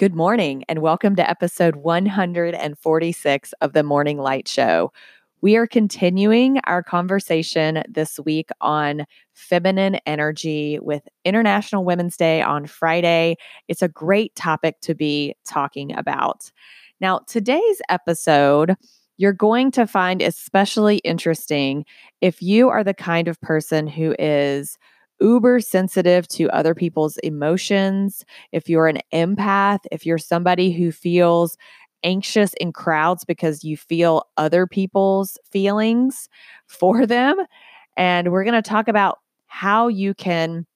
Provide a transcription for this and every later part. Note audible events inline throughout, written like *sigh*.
Good morning, and welcome to episode 146 of the Morning Light Show. We are continuing our conversation this week on feminine energy with International Women's Day on Friday. It's a great topic to be talking about. Now, today's episode, you're going to find especially interesting if you are the kind of person who is uber sensitive to other people's emotions, if you're an empath, if you're somebody who feels anxious in crowds because you feel other people's feelings *laughs* for them. And we're going to talk about how you can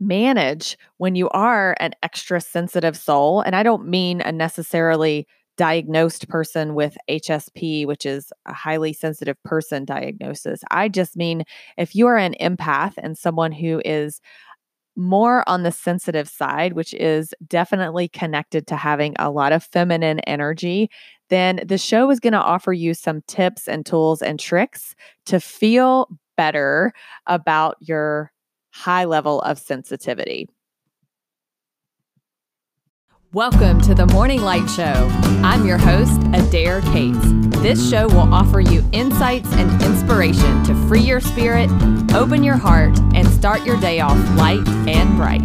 manage when you are an extra sensitive soul. And I don't mean a necessarily diagnosed person with HSP, which is a highly sensitive person diagnosis. I just mean if you are an empath and someone who is more on the sensitive side, which is definitely connected to having a lot of feminine energy, then the show is going to offer you some tips and tools and tricks to feel better about your high level of sensitivity. Welcome to the Morning Light Show. I'm your host, Adair Cates. This show will offer you insights and inspiration to free your spirit, open your heart, and start your day off light and bright.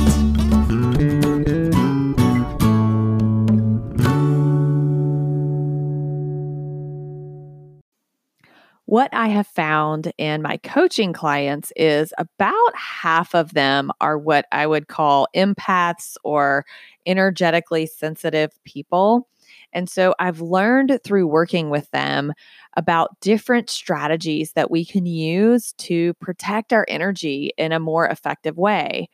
What I have found in my coaching clients is about half of them are what I would call empaths or energetically sensitive people. And so I've learned through working with them about different strategies that we can use to protect our energy in a more effective way.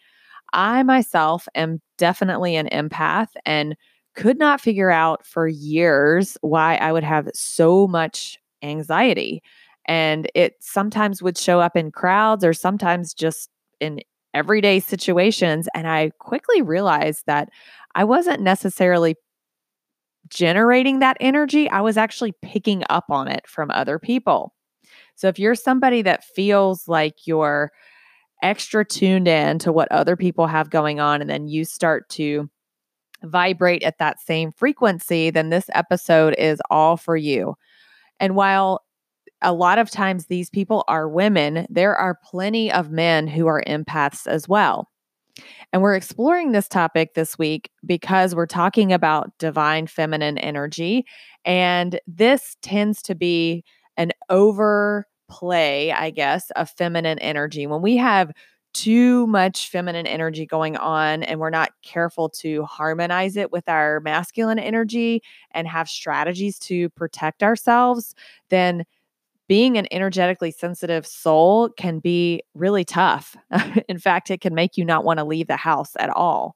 I myself am definitely an empath and could not figure out for years why I would have so much anxiety. And it sometimes would show up in crowds or sometimes just in everyday situations. And I quickly realized that I wasn't necessarily generating that energy, I was actually picking up on it from other people. So if you're somebody that feels like you're extra tuned in to what other people have going on, and then you start to vibrate at that same frequency, then this episode is all for you. And while a lot of times these people are women, there are plenty of men who are empaths as well. And we're exploring this topic this week because we're talking about divine feminine energy. And this tends to be an overplay, I guess, of feminine energy. When we have too much feminine energy going on and we're not careful to harmonize it with our masculine energy and have strategies to protect ourselves, then being an energetically sensitive soul can be really tough. *laughs* In fact, it can make you not want to leave the house at all.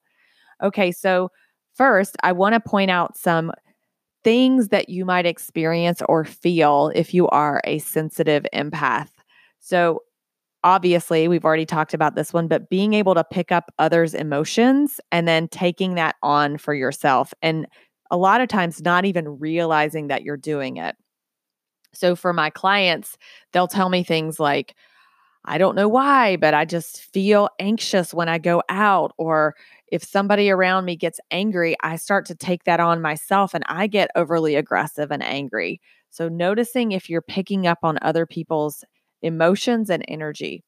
Okay, so first, I want to point out some things that you might experience or feel if you are a sensitive empath. So, obviously, we've already talked about this one, but being able to pick up others' emotions and then taking that on for yourself. And a lot of times, not even realizing that you're doing it. So for my clients, they'll tell me things like, I don't know why, but I just feel anxious when I go out. Or if somebody around me gets angry, I start to take that on myself and I get overly aggressive and angry. So noticing if you're picking up on other people's emotions and energy.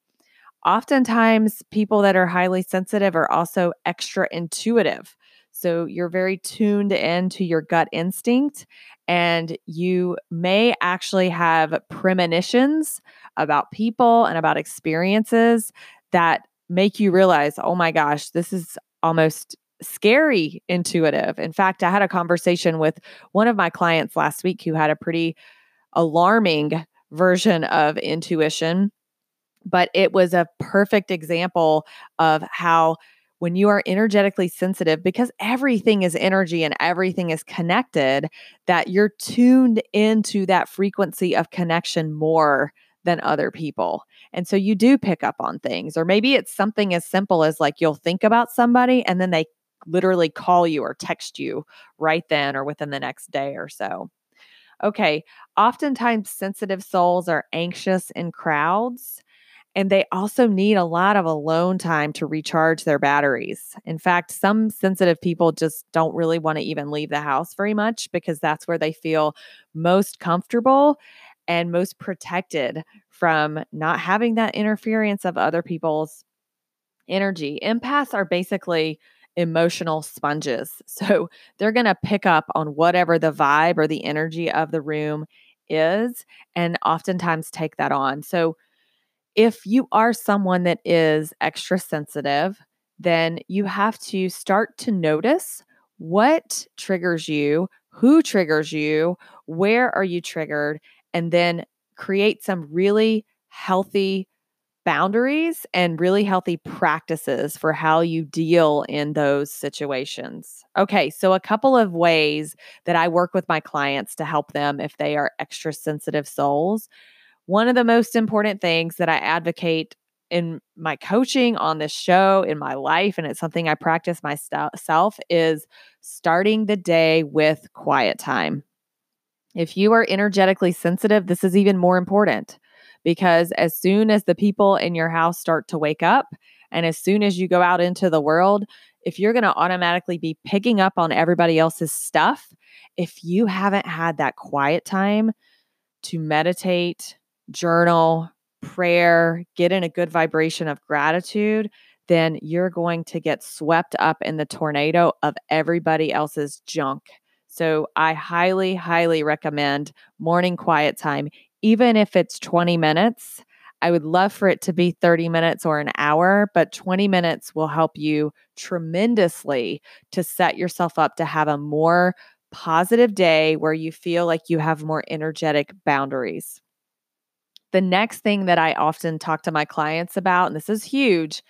Oftentimes, people that are highly sensitive are also extra intuitive. So you're very tuned into your gut instinct, and you may actually have premonitions about people and about experiences that make you realize, oh my gosh, this is almost scary intuitive. In fact, I had a conversation with one of my clients last week who had a pretty alarming version of intuition, but it was a perfect example of how when you are energetically sensitive, because everything is energy and everything is connected, that you're tuned into that frequency of connection more than other people. And so you do pick up on things, or maybe it's something as simple as like you'll think about somebody and then they literally call you or text you right then or within the next day or so. Okay, oftentimes sensitive souls are anxious in crowds And they also need a lot of alone time to recharge their batteries. In fact, some sensitive people just don't really want to even leave the house very much because that's where they feel most comfortable and most protected from not having that interference of other people's energy. Empaths are basically emotional sponges. *laughs* So they're going to pick up on whatever the vibe or the energy of the room is and oftentimes take that on. So if you are someone that is extra sensitive, then you have to start to notice what triggers you, who triggers you, where are you triggered, and then create some really healthy boundaries and really healthy practices for how you deal in those situations. Okay, so a couple of ways that I work with my clients to help them if they are extra sensitive souls. One of the most important things that I advocate in my coaching on this show, in my life, and it's something I practice myself, is starting the day with quiet time. If you are energetically sensitive, this is even more important because as soon as the people in your house start to wake up and as soon as you go out into the world, if you're going to automatically be picking up on everybody else's stuff, if you haven't had that quiet time to meditate, journal, prayer, get in a good vibration of gratitude, then you're going to get swept up in the tornado of everybody else's junk. So I highly, highly recommend morning quiet time, even if it's 20 minutes. I would love for it to be 30 minutes or an hour, but 20 minutes will help you tremendously to set yourself up to have a more positive day where you feel like you have more energetic boundaries. The next thing that I often talk to my clients about, and this is huge,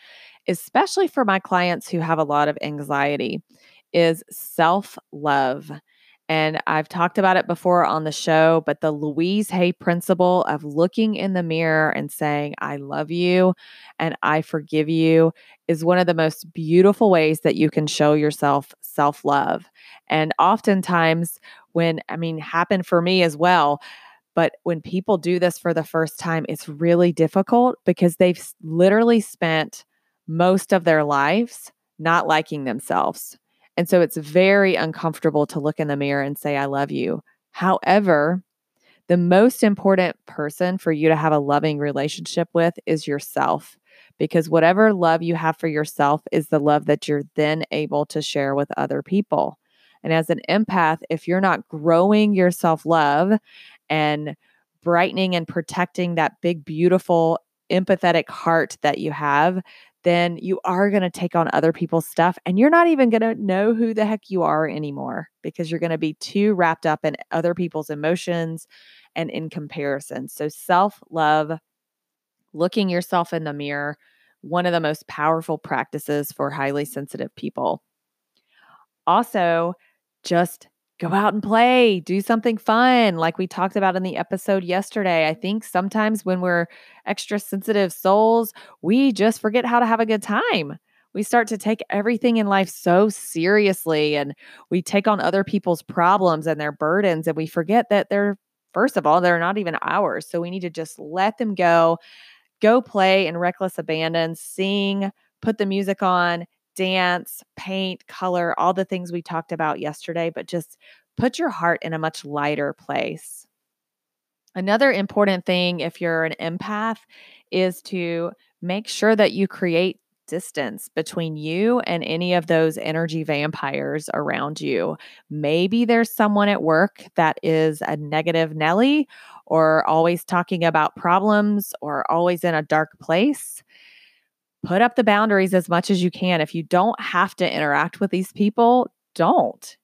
especially for my clients who have a lot of anxiety, is self love. And I've talked about it before on the show, but the Louise Hay principle of looking in the mirror and saying, I love you and I forgive you is one of the most beautiful ways that you can show yourself self love. And oftentimes, when, I mean, happened for me as well. But when people do this for the first time, it's really difficult because they've literally spent most of their lives not liking themselves. And so it's very uncomfortable to look in the mirror and say, I love you. However, the most important person for you to have a loving relationship with is yourself. Because whatever love you have for yourself is the love that you're then able to share with other people. And as an empath, if you're not growing your self love and brightening and protecting that big, beautiful, empathetic heart that you have, then you are going to take on other people's stuff and you're not even going to know who the heck you are anymore because you're going to be too wrapped up in other people's emotions and in comparison. So, self love, looking yourself in the mirror, one of the most powerful practices for highly sensitive people. Also, just go out and play, do something fun, like we talked about in the episode yesterday. I think sometimes when we're extra sensitive souls, we just forget how to have a good time. We start to take everything in life so seriously and we take on other people's problems and their burdens, and we forget that they're, first of all, they're not even ours. So we need to just let them go, go play in reckless abandon, sing, put the music on, dance, paint, color, all the things we talked about yesterday, but just put your heart in a much lighter place. Another important thing if you're an empath is to make sure that you create distance between you and any of those energy vampires around you. Maybe there's someone at work that is a negative Nelly or always talking about problems or always in a dark place put up the boundaries as much as you can. If you don't have to interact with these people, don't.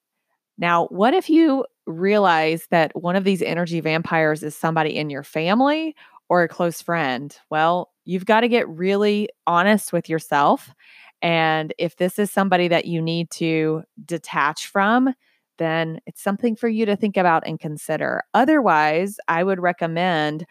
Now, what if you realize that one of these energy vampires is somebody in your family or a close friend? Well, you've got to get really honest with yourself. And if this is somebody that you need to detach from, then it's something for you to think about and consider. Otherwise, I would recommend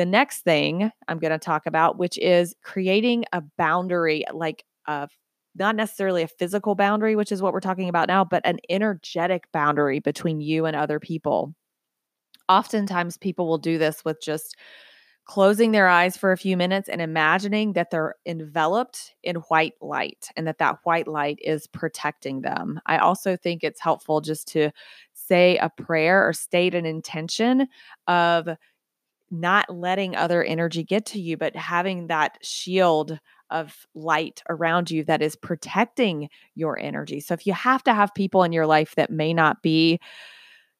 the next thing I'm going to talk about, which is creating a boundary, like a not necessarily a physical boundary, which is what we're talking about now, but an energetic boundary between you and other people. Oftentimes, people will do this with just closing their eyes for a few minutes and imagining that they're enveloped in white light and that that white light is protecting them. I also think it's helpful just to say a prayer or state an intention of not letting other energy get to you, but having that shield of light around you that is protecting your energy. So if you have to have people in your life that may not be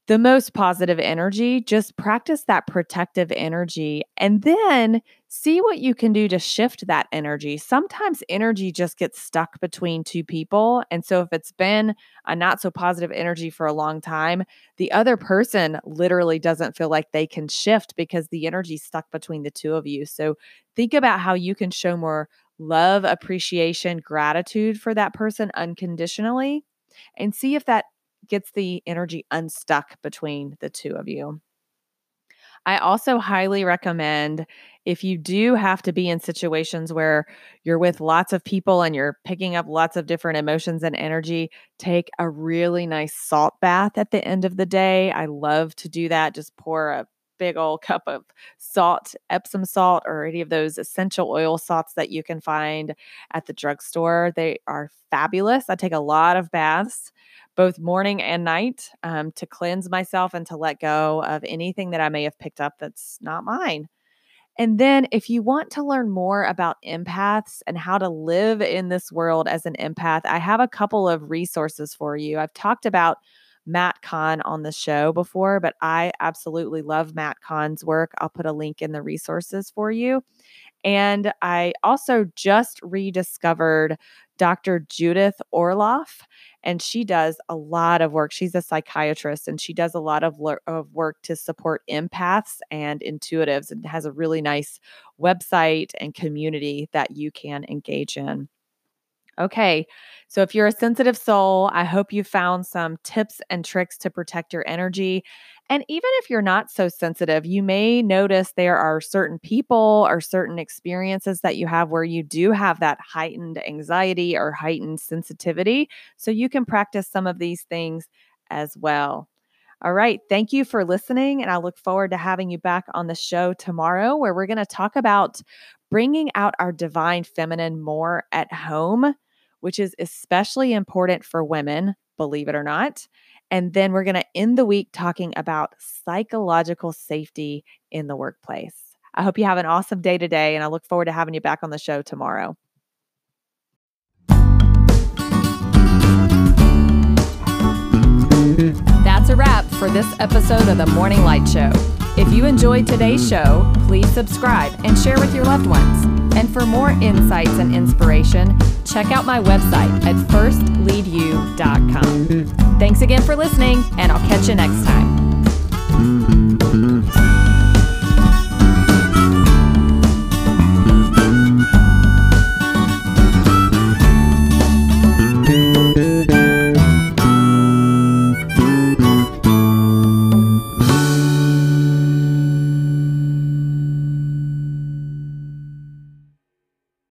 the most positive energy, just practice that protective energy and then see what you can do to shift that energy. Sometimes energy just gets stuck between two people. And so, if it's been a not so positive energy for a long time, the other person literally doesn't feel like they can shift because the energy's stuck between the two of you. So, think about how you can show more love, appreciation, gratitude for that person unconditionally and see if that gets the energy unstuck between the two of you. I also highly recommend if you do have to be in situations where you're with lots of people and you're picking up lots of different emotions and energy, take a really nice salt bath at the end of the day. I love to do that. Just pour a big old cup of salt, Epsom salt, or any of those essential oil salts that you can find at the drugstore. They are fabulous. I take a lot of baths both morning and night um, to cleanse myself and to let go of anything that I may have picked up that's not mine. And then, if you want to learn more about empaths and how to live in this world as an empath, I have a couple of resources for you. I've talked about Matt Kahn on the show before, but I absolutely love Matt Kahn's work. I'll put a link in the resources for you. And I also just rediscovered Dr. Judith Orloff, and she does a lot of work. She's a psychiatrist and she does a lot of, le- of work to support empaths and intuitives and has a really nice website and community that you can engage in. Okay, so if you're a sensitive soul, I hope you found some tips and tricks to protect your energy. And even if you're not so sensitive, you may notice there are certain people or certain experiences that you have where you do have that heightened anxiety or heightened sensitivity. So you can practice some of these things as well. All right. Thank you for listening. And I look forward to having you back on the show tomorrow, where we're going to talk about bringing out our divine feminine more at home which is especially important for women, believe it or not. And then we're going to end the week talking about psychological safety in the workplace. I hope you have an awesome day today, and I look forward to having you back on the show tomorrow. That's a wrap for this episode of the Morning Light Show. If you enjoyed today's show, please subscribe and share with your loved ones. And for more insights and inspiration, check out my website at firstleadyou.com. Thanks again for listening, and I'll catch you next time.